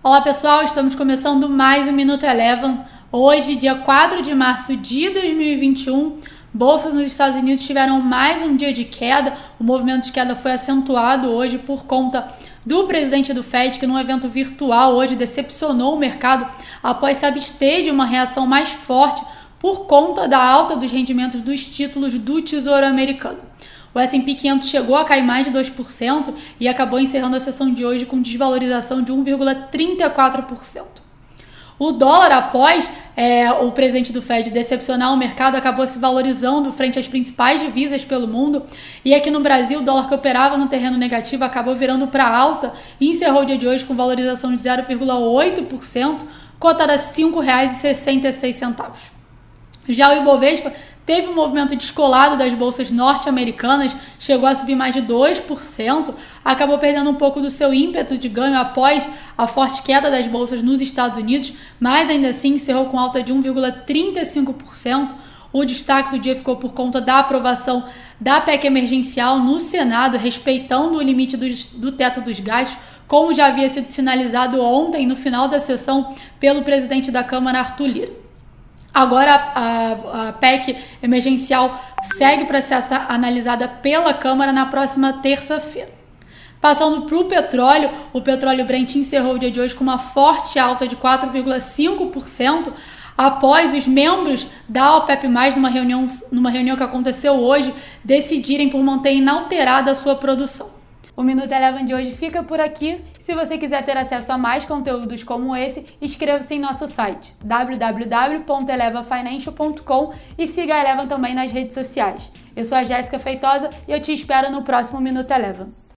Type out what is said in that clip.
Olá pessoal, estamos começando mais um Minuto Eleven. Hoje, dia 4 de março de 2021, bolsas nos Estados Unidos tiveram mais um dia de queda. O movimento de queda foi acentuado hoje por conta do presidente do Fed, que num evento virtual hoje decepcionou o mercado após se abster de uma reação mais forte por conta da alta dos rendimentos dos títulos do Tesouro Americano. O S&P 500 chegou a cair mais de 2% e acabou encerrando a sessão de hoje com desvalorização de 1,34%. O dólar, após é, o presidente do Fed decepcionar o mercado, acabou se valorizando frente às principais divisas pelo mundo. E aqui no Brasil, o dólar que operava no terreno negativo acabou virando para alta e encerrou o dia de hoje com valorização de 0,8%, cotada a R$ 5,66. Já o Ibovespa teve um movimento descolado das bolsas norte-americanas, chegou a subir mais de 2%, acabou perdendo um pouco do seu ímpeto de ganho após a forte queda das bolsas nos Estados Unidos, mas ainda assim encerrou com alta de 1,35%. O destaque do dia ficou por conta da aprovação da PEC emergencial no Senado, respeitando o limite do, teto dos gastos, como já havia sido sinalizado ontem no final da sessão pelo presidente da Câmara, Arthur Lira. Agora a, a, PEC emergencial segue para ser analisada pela Câmara na próxima terça-feira. Passando para o petróleo, o petróleo Brent encerrou o dia de hoje com uma forte alta de 4,5% após os membros da OPEP+, numa reunião, numa reunião que aconteceu hoje, decidirem por manter inalterada a sua produção. O Minuto Eleven de hoje fica por aqui. Se você quiser ter acesso a mais conteúdos como esse, inscreva-se em nosso site www.elevafinancial.com e siga a Eleven também nas redes sociais. Eu sou a Jéssica Feitosa e eu te espero no próximo Minuto Eleven.